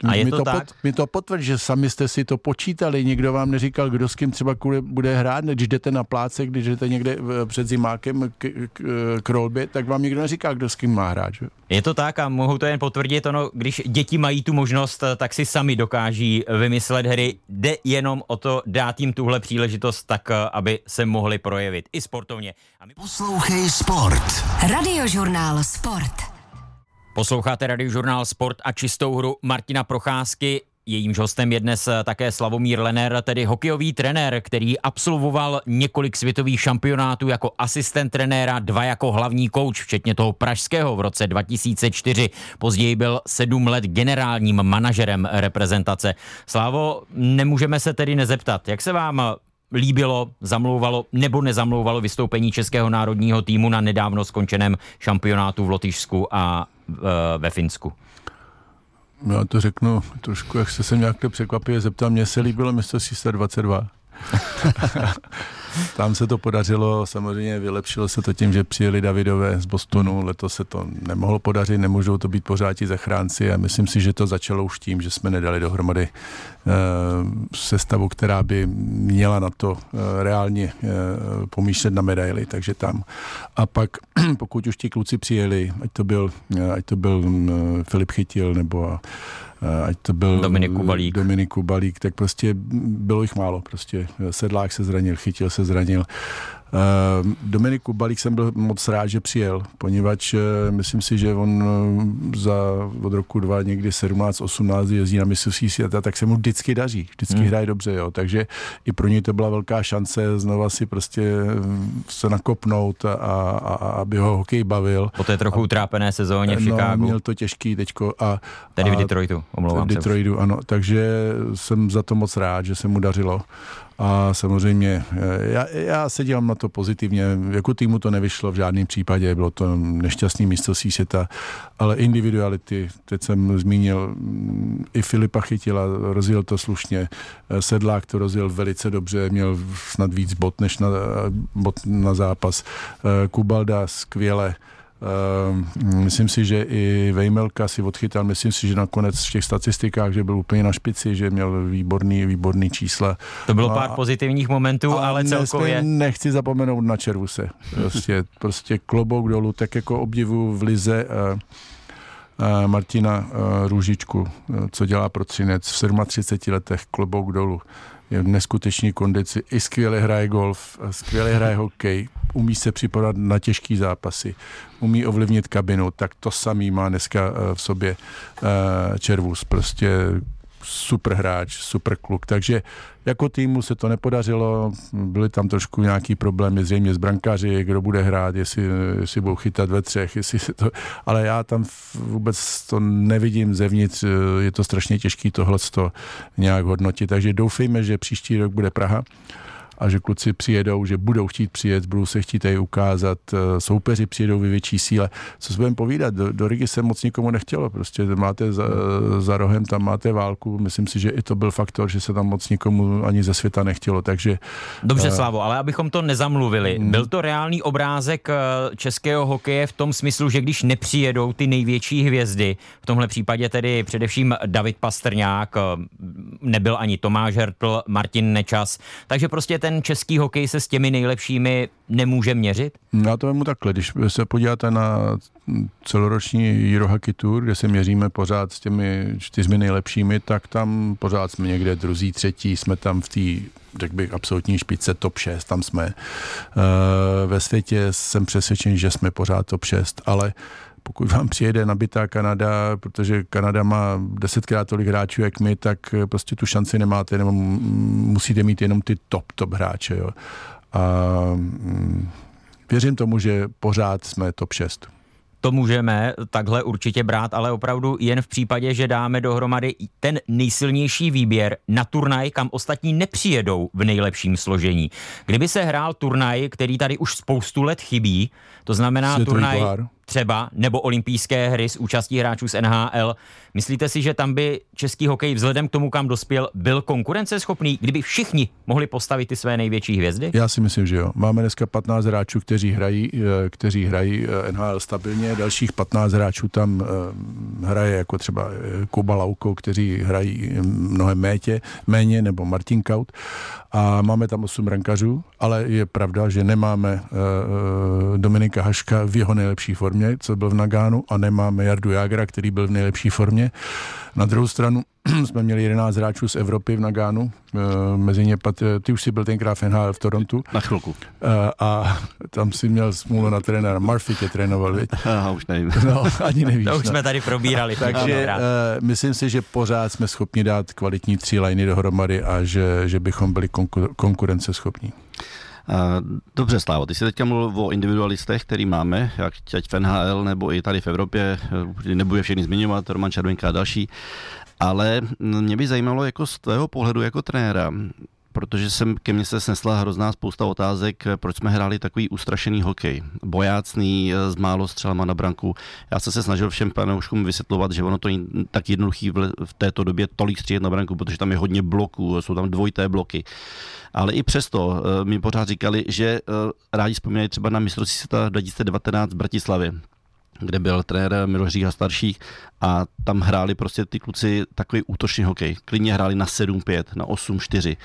Speaker 2: a je mi to, to tak? Pot,
Speaker 4: mi to potvrdí, že sami jste si to počítali, nikdo vám neříkal, kdo s kým třeba bude hrát, když jdete na pláce, když jdete někde před zimákem k, k, k rolbě, tak vám nikdo neříká, kdo s kým má hrát. Že?
Speaker 2: Je to tak a mohu to jen potvrdit, ono, když děti mají tu možnost, tak si sami dokáží vymyslet hry. Jde jenom o to dát jim tuhle příležitost tak, aby se mohli projevit i sportovně. A my...
Speaker 1: Poslouchej Sport. Radiožurnál Sport.
Speaker 2: Posloucháte radiožurnál Sport a čistou hru Martina Procházky. Jejímž hostem je dnes také Slavomír Lener, tedy hokejový trenér, který absolvoval několik světových šampionátů jako asistent trenéra, dva jako hlavní kouč, včetně toho pražského v roce 2004. Později byl sedm let generálním manažerem reprezentace. Slávo, nemůžeme se tedy nezeptat, jak se vám líbilo, zamlouvalo nebo nezamlouvalo vystoupení českého národního týmu na nedávno skončeném šampionátu v Lotyšsku a ve Finsku?
Speaker 4: Já to řeknu trošku, jak se jsem nějak překvapivě zeptal, mně se líbilo mistrovství 22. Tam se to podařilo, samozřejmě vylepšilo se to tím, že přijeli Davidové z Bostonu, letos se to nemohlo podařit, nemůžou to být pořád ti zachránci a myslím si, že to začalo už tím, že jsme nedali dohromady uh, sestavu, která by měla na to uh, reálně uh, pomýšlet na medaily, takže tam. A pak, pokud už ti kluci přijeli, ať to byl, ať to byl um, Filip Chytil nebo ať to byl
Speaker 2: Dominiku Balík.
Speaker 4: Dominiku Balík, tak prostě bylo jich málo. Prostě sedlák se zranil, chytil se zranil. Uh, Dominiku Balík jsem byl moc rád, že přijel, poněvadž uh, myslím si, že on uh, za od roku 2 někdy 17-18 jezdí na mistrovství světa, tak se mu vždycky daří, vždycky hmm. hraje dobře, jo. takže i pro něj to byla velká šance znova si prostě se nakopnout a, a, a aby ho hokej bavil.
Speaker 2: Po té trochu utrápené sezóně v no, Chicagu.
Speaker 4: měl to těžký teďko. A,
Speaker 2: Tedy v Detroitu, omlouvám
Speaker 4: v Detroitu,
Speaker 2: se.
Speaker 4: ano, takže jsem za to moc rád, že se mu dařilo. A samozřejmě eh, já, já se dělám na to pozitivně. Jako týmu to nevyšlo v žádném případě, bylo to nešťastný místo světa, ale individuality, teď jsem zmínil, mm, i Filipa chytila, rozjel to slušně, eh, Sedlák to rozjel velice dobře, měl snad víc bot než na, bot na zápas, eh, Kubalda skvěle, myslím si, že i Vejmelka si odchytal, myslím si, že nakonec v těch statistikách, že byl úplně na špici, že měl výborný, výborný čísla.
Speaker 2: To bylo a, pár pozitivních momentů, ale celkově...
Speaker 4: Nechci zapomenout na Červuse. Prostě, prostě klobouk dolů, tak jako obdivu v Lize uh, uh, Martina uh, Růžičku, co dělá pro Třinec v 37 letech, klobouk dolů je v neskutečné kondici, i skvěle hraje golf, skvěle hraje hokej, umí se připadat na těžké zápasy, umí ovlivnit kabinu, tak to samý má dneska eh, v sobě eh, Červus. Prostě super hráč, super kluk. Takže jako týmu se to nepodařilo, byly tam trošku nějaký problémy zřejmě s brankáři, kdo bude hrát, jestli, jestli budou chytat ve třech, jestli se to, ale já tam vůbec to nevidím zevnitř, je to strašně těžký tohle to nějak hodnotit, takže doufejme, že příští rok bude Praha a že kluci přijedou, že budou chtít přijet, budou se chtít tady ukázat, eh, soupeři přijedou ve větší síle. Co se budeme povídat, do, do Rigi se moc nikomu nechtělo, prostě máte za, za rohem, tam máte válku, myslím si, že i to byl faktor, že se tam moc nikomu ani ze světa nechtělo, takže...
Speaker 2: Dobře, uh, Slavo, ale abychom to nezamluvili, hmm. byl to reálný obrázek eh, českého hokeje v tom smyslu, že když nepřijedou ty největší hvězdy, v tomhle případě tedy především David Pastrňák, nebyl ani Tomáš Hertl, Martin Nečas, takže prostě ten ten český hokej se s těmi nejlepšími nemůže měřit?
Speaker 4: Já to vemu takhle, když se podíváte na celoroční Eurohockey Tour, kde se měříme pořád s těmi čtyřmi nejlepšími, tak tam pořád jsme někde druzí, třetí, jsme tam v té řekl bych, absolutní špice top 6, tam jsme. E, ve světě jsem přesvědčen, že jsme pořád top 6, ale pokud vám přijede nabitá Kanada, protože Kanada má desetkrát tolik hráčů jak my, tak prostě tu šanci nemáte, nebo musíte mít jenom ty top, top hráče. Jo. A mm, věřím tomu, že pořád jsme top 6
Speaker 2: to můžeme takhle určitě brát, ale opravdu jen v případě, že dáme dohromady ten nejsilnější výběr na turnaj, kam ostatní nepřijedou v nejlepším složení. Kdyby se hrál turnaj, který tady už spoustu let chybí, to znamená Světový turnaj... Pohár třeba, nebo olympijské hry s účastí hráčů z NHL. Myslíte si, že tam by český hokej vzhledem k tomu, kam dospěl, byl konkurenceschopný, kdyby všichni mohli postavit ty své největší hvězdy?
Speaker 4: Já si myslím, že jo. Máme dneska 15 hráčů, kteří hrají, eh, kteří hrají eh, NHL stabilně, dalších 15 hráčů tam eh, hraje jako třeba Kuba Lauko, kteří hrají mnohem métě, méně, nebo Martin Kaut. A máme tam 8 rankařů, ale je pravda, že nemáme Dominika Haška v jeho nejlepší formě formě, co byl v Nagánu, a nemáme Jardu Jágra, který byl v nejlepší formě. Na druhou stranu jsme měli 11 hráčů z Evropy v Nagánu, eh, mezi ně pat, ty už si byl tenkrát v NHL v Torontu.
Speaker 3: Na chvilku.
Speaker 4: Eh, a tam si měl smůlu na trenéra. Murphy tě trénoval, viď?
Speaker 3: Aha, už nevím.
Speaker 4: No, ani nevíš.
Speaker 2: To už
Speaker 4: no.
Speaker 2: jsme tady probírali.
Speaker 4: Takže uh, myslím si, že pořád jsme schopni dát kvalitní tří liny dohromady a že, že bychom byli konkur- konkurenceschopní.
Speaker 3: Dobře, Slávo, ty jsi teďka mluvil o individualistech, který máme, jak ať v NHL nebo i tady v Evropě, nebude všechny zmiňovat, Roman Červenka a další, ale mě by zajímalo jako z tvého pohledu jako trenéra, protože jsem ke mně se snesla hrozná spousta otázek, proč jsme hráli takový ustrašený hokej. Bojácný, s málo střelama na branku. Já jsem se snažil všem panouškům vysvětlovat, že ono to není tak jednoduchý v této době tolik střílet na branku, protože tam je hodně bloků, jsou tam dvojité bloky. Ale i přesto eh, mi pořád říkali, že eh, rádi vzpomínají třeba na mistrovství světa 2019 v Bratislavě, kde byl trenér Miloš Říha starších a tam hráli prostě ty kluci takový útočný hokej. Klidně hráli na 7-5, na 8-4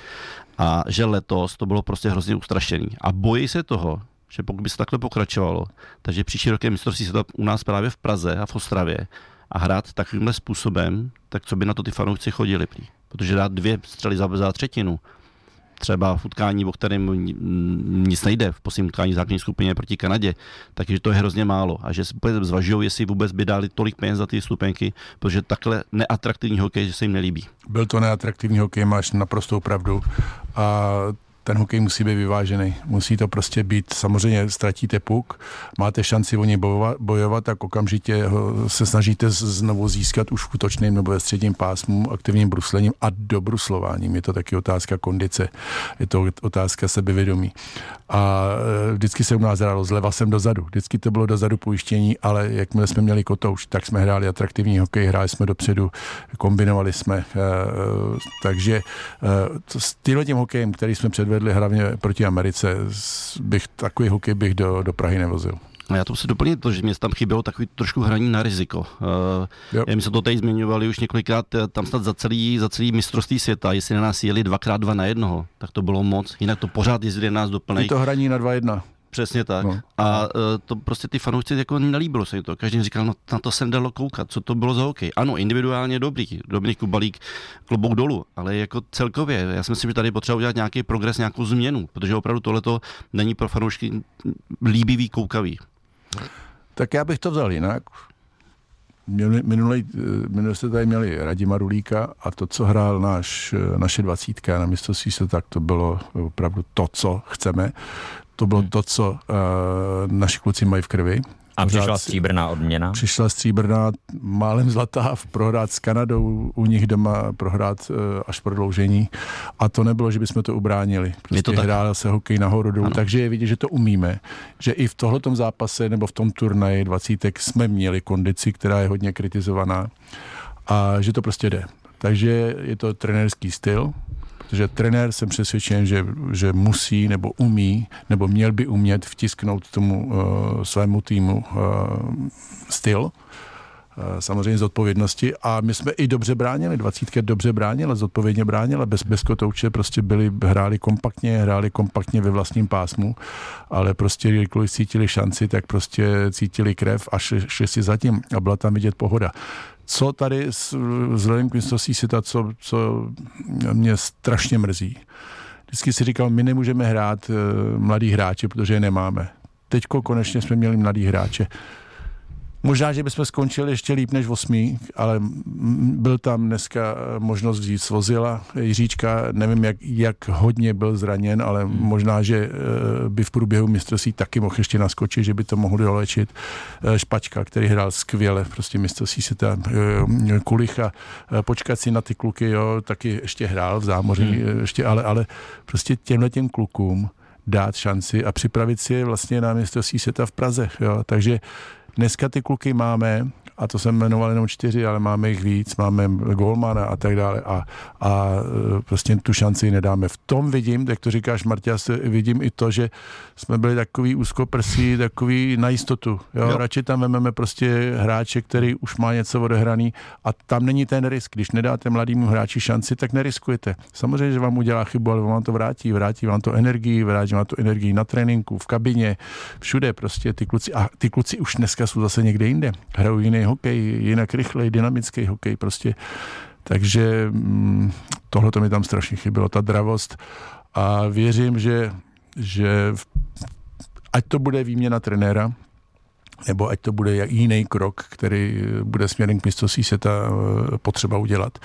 Speaker 3: a že letos to bylo prostě hrozně ustrašený. A bojí se toho, že pokud by se takhle pokračovalo, takže příští rok je mistrovství světa u nás právě v Praze a v Ostravě a hrát takovýmhle způsobem, tak co by na to ty fanoušci chodili prý. Protože dát dvě střely za, za třetinu, třeba v utkání, o kterém nic nejde, v posledním utkání základní skupině proti Kanadě, takže to je hrozně málo. A že zvažují, jestli vůbec by dali tolik peněz za ty stupenky, protože takhle neatraktivní hokej, že se jim nelíbí.
Speaker 4: Byl to neatraktivní hokej, máš naprostou pravdu. A ten hokej musí být vyvážený. Musí to prostě být, samozřejmě ztratíte puk, máte šanci o něj bojovat, tak okamžitě se snažíte znovu získat už v útočném nebo ve středním pásmu aktivním bruslením a dobruslováním. Je to taky otázka kondice, je to otázka sebevědomí. A e, vždycky se u nás hrálo zleva sem dozadu. Vždycky to bylo dozadu pojištění, ale jakmile jsme měli kotouč, tak jsme hráli atraktivní hokej, hráli jsme dopředu, kombinovali jsme. E, e, takže s tím hokejem, který jsme předvedli, vedli hlavně proti Americe, bych takový hokej bych do, do Prahy nevozil.
Speaker 3: Já to se doplnit, to, že mě tam chybělo takový trošku hraní na riziko. Uh, my jsme to tady zmiňovali už několikrát, eh, tam snad za celý, za celý mistrovství světa, jestli na nás jeli dvakrát dva na jednoho, tak to bylo moc, jinak to pořád jezdili nás do plnej.
Speaker 4: to hraní na dva jedna.
Speaker 3: Přesně tak. No. A uh, to prostě ty fanoušci jako nelíbilo se jim to. Každý říkal, no na to jsem dalo koukat, co to bylo za hokej. Ano, individuálně dobrý, Dominik Kubalík klobouk dolů, ale jako celkově, já si myslím, že tady potřeba udělat nějaký progres, nějakou změnu, protože opravdu tohleto není pro fanoušky líbivý, koukavý.
Speaker 4: Tak já bych to vzal jinak. Minulý, minulý jste tady měli Radima Rulíka a to, co hrál náš, naše dvacítka na mistrovství se, tak to bylo opravdu to, co chceme to bylo hmm. to, co uh, naši kluci mají v krvi.
Speaker 2: A Pořád přišla stříbrná odměna?
Speaker 4: Přišla stříbrná, málem zlatá, prohrát s Kanadou, u nich doma prohrát uh, až prodloužení. A to nebylo, že bychom to ubránili. Prostě to hrál se hokej nahoru dolů, takže je vidět, že to umíme. Že i v tohletom zápase nebo v tom turnaji 20 jsme měli kondici, která je hodně kritizovaná a že to prostě jde. Takže je to trenérský styl, Protože trenér jsem přesvědčen, že, že musí nebo umí, nebo měl by umět vtisknout tomu uh, svému týmu uh, styl, uh, samozřejmě z odpovědnosti. A my jsme i dobře bránili, dvacítky dobře bránila, zodpovědně bránila, bez, bez kotouče prostě byli, hráli kompaktně, hráli kompaktně ve vlastním pásmu, ale prostě když cítili šanci, tak prostě cítili krev a šli, šli si zatím a byla tam vidět pohoda co tady vzhledem k mistrovství světa, co, co mě strašně mrzí. Vždycky si říkal, my nemůžeme hrát uh, mladý hráče, protože je nemáme. Teďko konečně jsme měli mladý hráče. Možná, že bychom skončili ještě líp než osmý, ale byl tam dneska eh, možnost vzít svozila Jiříčka, nevím, jak, jak hodně byl zraněn, ale hmm. možná, že eh, by v průběhu mistrovství taky mohl ještě naskočit, že by to mohli dolečit. Eh, Špačka, který hrál skvěle, prostě mistrovství se tam Kulicha, počkat si na ty kluky, jo, taky ještě hrál v zámoří, hmm. ještě, ale, ale prostě těmhle těm klukům dát šanci a připravit si je vlastně na mistrovství světa v Praze. Jo. Takže Dneska ty kluky máme, a to jsem jmenoval jenom čtyři, ale máme jich víc, máme Golmana a tak dále a, a e, prostě tu šanci nedáme. V tom vidím, jak to říkáš Marta, vidím i to, že jsme byli takový úzkoprsí, takový na jistotu. Jo? Jo. Radši tam vememe prostě hráče, který už má něco odehraný a tam není ten risk. Když nedáte mladému hráči šanci, tak neriskujete. Samozřejmě, že vám udělá chybu, ale vám to vrátí. Vrátí vám to energii, vrátí vám to energii na tréninku, v kabině, všude prostě ty kluci. A ty kluci už dneska jsou zase někde jinde. Hrajou jiný hokej, jinak rychlej, dynamický hokej prostě. Takže mm, tohle to mi tam strašně chybělo, ta dravost. A věřím, že, že ať to bude výměna trenéra, nebo ať to bude jiný krok, který bude směrem k mistrovství světa eh, potřeba udělat,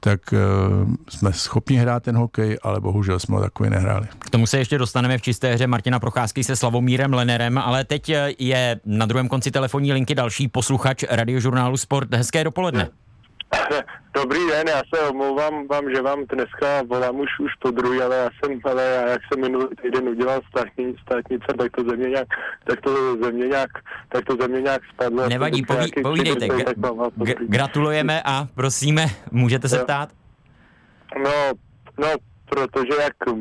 Speaker 4: tak uh, jsme schopni hrát ten hokej, ale bohužel jsme ho takový nehráli.
Speaker 2: K tomu se ještě dostaneme v čisté hře Martina Procházky se Slavomírem Lenerem, ale teď eh, je na druhém konci telefonní linky další posluchač radiožurnálu Sport. Hezké dopoledne.
Speaker 6: Dobrý den, já se omlouvám vám, že vám dneska volám už, už po druhý, ale já jsem, ale já, jak jsem minulý týden udělal státní, státnice, tak to země nějak, tak to země nějak, tak to země nějak spadlo.
Speaker 2: Nevadí, poví, povídejte. G- gratulujeme a prosíme, můžete se ptát?
Speaker 6: No, no, protože jak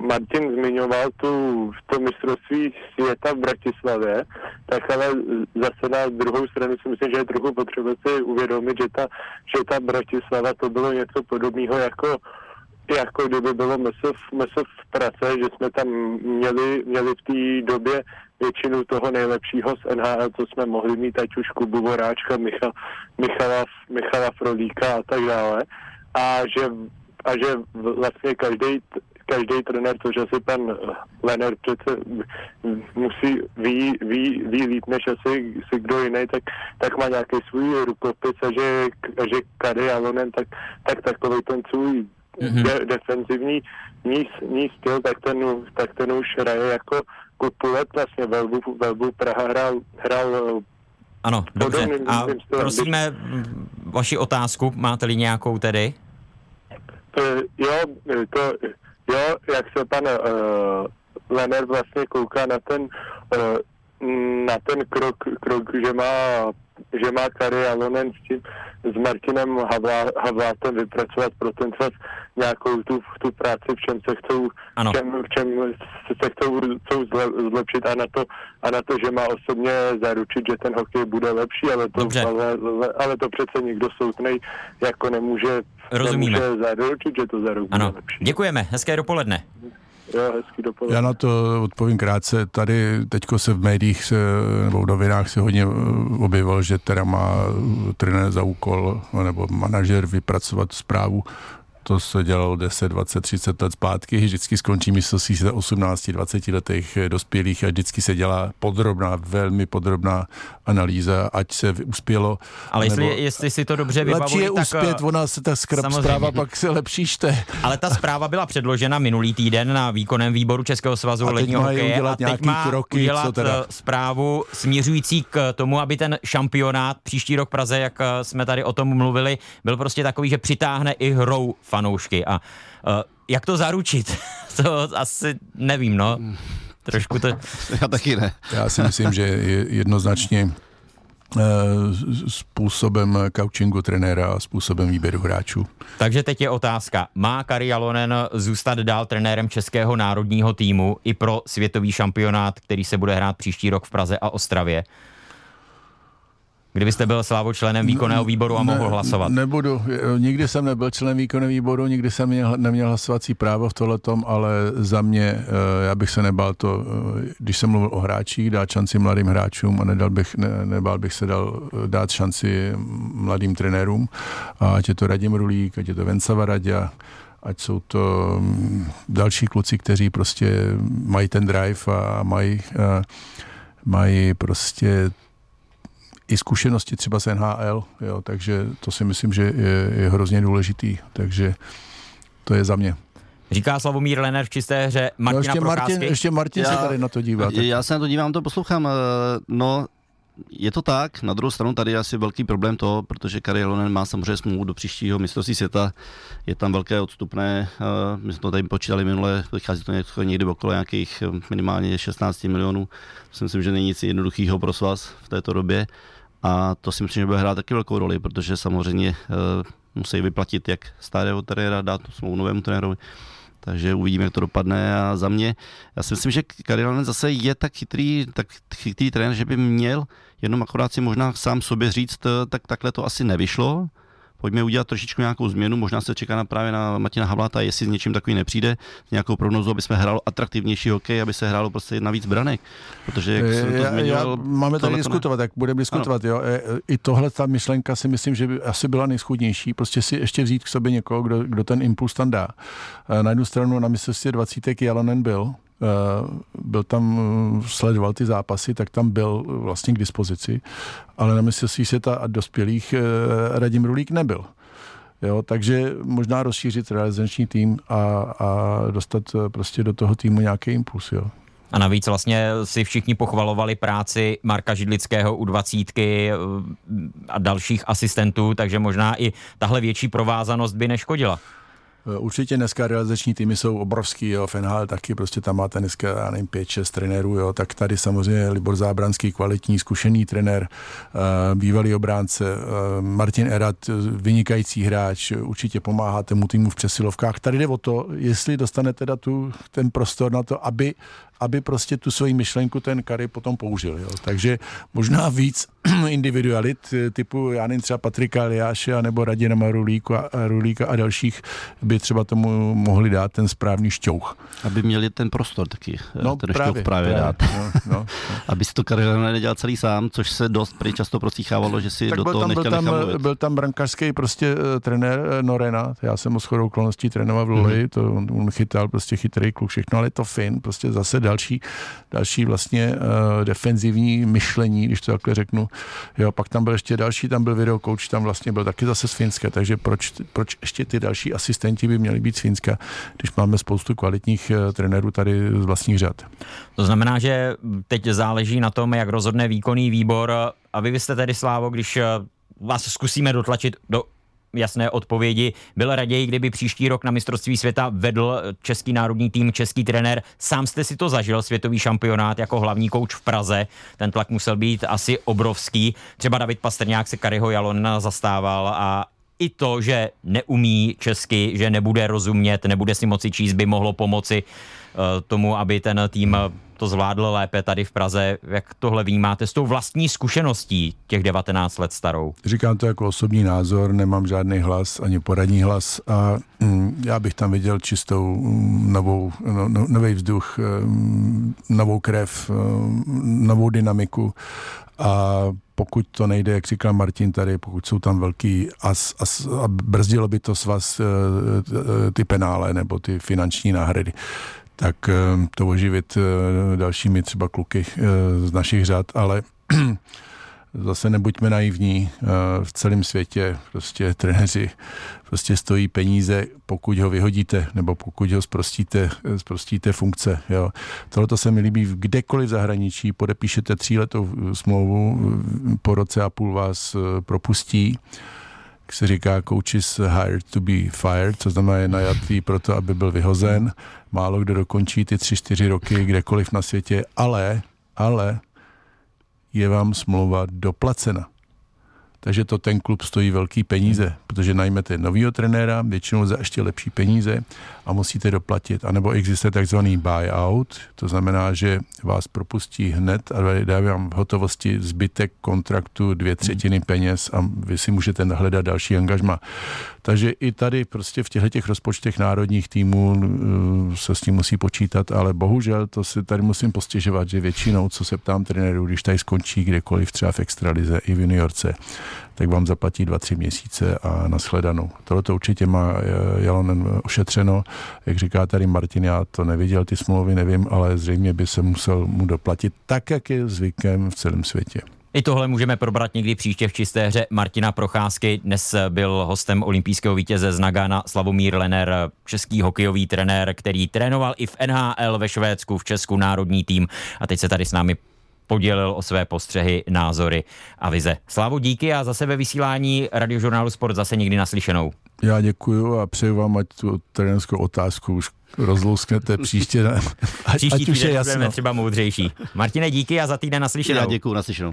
Speaker 6: Martin zmiňoval tu, to mistrovství světa v Bratislavě, tak ale zase na druhou stranu si myslím, že je trochu potřeba si uvědomit, že ta, že ta Bratislava to bylo něco podobného jako jako kdyby bylo meso v, meso v prace, že jsme tam měli, měli v té době většinu toho nejlepšího z NHL, co jsme mohli mít, ať už Kubu Voráčka, Michal, Michala, Michala Frolíka a tak dále. A že a že vlastně každý každý trenér, což asi pan Lener přece musí ví, ví, ví líp než asi si kdo jiný, tak, tak má nějaký svůj rukopis a že, a že Kady Alonen, tak, tak takový ten svůj mm-hmm. de, defenzivní ní, ní styl, tak ten, tak ten už hraje jako kupulet vlastně velbu, velbu Praha hrál, hrál
Speaker 2: ano, dobře. A prosíme vaši otázku, máte-li nějakou tedy?
Speaker 6: Jo, to, jo, jak se pan uh, Lener vlastně kouká na ten, uh, na ten krok, krok, že má že má Kari Alonen s tím, s Martinem Havlá, Havlátem vypracovat pro ten čas nějakou tu, tu práci, v čem se chcou, v čem, v čem se chcou, chcou zlepšit a na, to, a na to, že má osobně zaručit, že ten hokej bude lepší, ale to, ale, ale to přece nikdo soudnej jako nemůže,
Speaker 2: Rozumíme.
Speaker 6: nemůže zaručit, že to zaručí ano. lepší.
Speaker 2: Děkujeme, hezké dopoledne.
Speaker 6: Jo, hezký dopoledne.
Speaker 4: Já na to odpovím krátce. Tady teďko se v médiích se, nebo v novinách se hodně eh, objevilo, že teda má trenér za úkol nebo manažer vypracovat zprávu to se dělalo 10, 20, 30 let zpátky, vždycky skončí mistrovství se 18, 20 letech dospělých a vždycky se dělá podrobná, velmi podrobná analýza, ať se uspělo.
Speaker 2: Ale jestli, nebo... jestli si to dobře vybavuji,
Speaker 4: Lepší je tak uspět, ona se ta skrab zpráva pak se lepší čte.
Speaker 2: Ale ta zpráva byla předložena minulý týden na výkonném výboru Českého svazu ledního hokeje a teď má kroky, udělat co teda? Eh, zprávu směřující k tomu, aby ten šampionát příští rok v Praze, jak eh, jsme tady o tom mluvili, byl prostě takový, že přitáhne i hrou fanoušky. A uh, jak to zaručit? to asi nevím, no. Trošku to...
Speaker 3: Já taky ne.
Speaker 4: Já si myslím, že je jednoznačně eh, způsobem coachingu trenéra a způsobem výběru hráčů.
Speaker 2: Takže teď je otázka. Má Kari Jalonen zůstat dál trenérem českého národního týmu i pro světový šampionát, který se bude hrát příští rok v Praze a Ostravě? Kdybyste byl Slávo členem výkonného výboru a ne, mohl hlasovat?
Speaker 4: Nebudu. Nikdy jsem nebyl členem výkonného výboru, nikdy jsem měl, neměl hlasovací právo v tohletom, ale za mě, eh, já bych se nebál to, eh, když jsem mluvil o hráčích, dát šanci mladým hráčům a nedal bych, ne, nebál bych se dal, eh, dát šanci mladým trenérům. A ať je to Radim Rulík, ať je to Vencava Radia, ať jsou to mm, další kluci, kteří prostě mají ten drive a mají, mají prostě i zkušenosti třeba z NHL, jo, takže to si myslím, že je, je hrozně důležitý, takže to je za mě.
Speaker 2: Říká Slavomír Lener v čisté hře Martina no ještě
Speaker 4: Martin, ještě Martin já, se tady na to dívá.
Speaker 3: Tak. Já se na to dívám, to poslouchám. Eh, no, je to tak, na druhou stranu tady je asi velký problém to, protože Kari Lonen má samozřejmě smlouvu do příštího mistrovství světa, je tam velké odstupné, eh, my jsme to tady počítali minule, vychází to někdy okolo nějakých eh, minimálně 16 milionů, myslím, že není nic jednoduchého pro svaz v této době. A to si myslím, že bude hrát taky velkou roli, protože samozřejmě uh, musí vyplatit jak starého trenéra, dát smlouvu novému trenérovi. Takže uvidíme, jak to dopadne. A za mě, já si myslím, že Karilanen zase je tak chytrý, tak chytrý trenér, že by měl jenom akorát si možná sám sobě říct, eh, tak takhle to asi nevyšlo, pojďme udělat trošičku nějakou změnu, možná se čeká na právě na Martina Havláta, jestli s něčím takový nepřijde, nějakou prognozu, aby jsme hrálo atraktivnější hokej, aby se hrálo prostě navíc branek. Protože jak jsem to
Speaker 4: já,
Speaker 3: zmiňoval,
Speaker 4: já, máme tady diskutovat, tak budeme diskutovat. Jo. E, I tohle ta myšlenka si myslím, že by asi byla nejschudnější. Prostě si ještě vzít k sobě někoho, kdo, kdo ten impuls tam dá. E, na jednu stranu na mistrovství 20 Jalonen byl, byl tam, sledoval ty zápasy, tak tam byl vlastně k dispozici, ale na mistrovství světa a dospělých Radim Rulík nebyl. Jo, takže možná rozšířit realizační tým a, a dostat prostě do toho týmu nějaký impuls. Jo.
Speaker 2: A navíc vlastně si všichni pochvalovali práci Marka Židlického u dvacítky eh, a dalších asistentů, takže možná i tahle větší provázanost by neškodila.
Speaker 4: Eh, určitě dneska realizační týmy jsou obrovský, jo, v NHL taky prostě tam máte dneska, já nevím, pět, šest trenérů, jo, tak tady samozřejmě Libor Zábranský, kvalitní, zkušený trenér, uh, bývalý obránce, uh, Martin Erat, vynikající hráč, určitě pomáhá tomu týmu v přesilovkách. Tady jde o to, jestli dostane teda tu, ten prostor na to, aby aby prostě tu svoji myšlenku ten Kary potom použil. Jo. Takže možná víc individualit eh, typu, já nevím, třeba Patrika Liáše nebo Radina Marulíka a, Rulíka a dalších by třeba tomu mohli dát ten správný šťouch.
Speaker 3: Aby měli ten prostor taky, eh,
Speaker 4: no,
Speaker 3: ten
Speaker 4: právě,
Speaker 3: šťouch právě, právě dát. No, no, no. Aby si to Karel nedělal celý sám, což se dost prý často prosíchávalo, že si tak do toho tam, nechtěl
Speaker 4: byl tam, byl tam brankářský prostě uh, trenér uh, Norena, já jsem ho shodou okolností trénoval v Luli, mm-hmm. to on, on, chytal prostě chytrý kluk, všechno, ale to fin, prostě zase další, další vlastně uh, defenzivní myšlení, když to takhle řeknu. Jo, pak tam byl ještě další, tam byl video coach, tam vlastně byl taky zase z Finska, takže proč, proč ještě ty další asistenti by měli být z Finska, když máme spoustu kvalitních uh, trenérů tady z vlastních řad.
Speaker 2: To znamená, že teď záleží na tom, jak rozhodne výkonný výbor a vy jste tedy, Slávo, když eh, vás zkusíme dotlačit do jasné odpovědi. Byl raději, kdyby příští rok na mistrovství světa vedl český národní tým, český trenér. Sám jste si to zažil, světový šampionát jako hlavní kouč v Praze. Ten tlak musel být asi obrovský. Třeba David Pastrňák se Kariho Jalona zastával a i to, že neumí česky, že nebude rozumět, nebude si moci číst, by mohlo pomoci uh, tomu, aby ten tým to zvládl lépe tady v Praze. Jak tohle vnímáte s tou vlastní zkušeností těch 19 let starou?
Speaker 4: Říkám to jako osobní názor, nemám žádný hlas, ani poradní hlas a mm, já bych tam viděl čistou mm, novou, no, no, nový vzduch, mm, novou krev, mm, novou dynamiku a pokud to nejde, jak říkal Martin tady, pokud jsou tam velký as, as a brzdilo by to s vás eh, eh, ty penále nebo ty finanční náhrady, tak eh, to oživit dalšími třeba kluky z našich řad, ale zase nebuďme naivní, v celém světě prostě trenéři prostě stojí peníze, pokud ho vyhodíte, nebo pokud ho zprostíte, zprostíte funkce. Jo. Tohle se mi líbí kdekoliv v zahraničí, podepíšete tříletou smlouvu, po roce a půl vás propustí, jak se říká, coach is hired to be fired, co znamená je najatý proto, aby byl vyhozen. Málo kdo dokončí ty tři, čtyři roky kdekoliv na světě, ale, ale je vám smlouva doplacena takže to ten klub stojí velký peníze, protože najmete novýho trenéra, většinou za ještě lepší peníze a musíte doplatit. A nebo existuje takzvaný buyout, to znamená, že vás propustí hned a dá vám v hotovosti zbytek kontraktu dvě třetiny peněz a vy si můžete hledat další angažma. Takže i tady prostě v těchto těch rozpočtech národních týmů uh, se s tím musí počítat, ale bohužel to si tady musím postěžovat, že většinou, co se ptám trenérů, když tady skončí kdekoliv, třeba v extralize i v juniorce, tak vám zaplatí dva, tři měsíce a nashledanou. Tohle to určitě má eh, Jalonen ošetřeno. Jak říká tady Martin, já to neviděl, ty smlouvy nevím, ale zřejmě by se musel mu doplatit tak, jak je zvykem v celém světě.
Speaker 2: I tohle můžeme probrat někdy příště v čisté hře Martina Procházky. Dnes byl hostem olympijského vítěze z Nagana Slavomír Lener, český hokejový trenér, který trénoval i v NHL ve Švédsku, v Česku národní tým a teď se tady s námi podělil o své postřehy, názory a vize. Slávu díky a zase ve vysílání radiožurnálu Sport zase někdy naslyšenou.
Speaker 4: Já děkuji a přeju vám, ať tu trenerskou otázku už rozlousknete příště.
Speaker 2: Ať, příští ať už je jasno. třeba moudřejší. Martine, díky a za týden naslyšenou.
Speaker 3: Já děkuji, naslyšenou.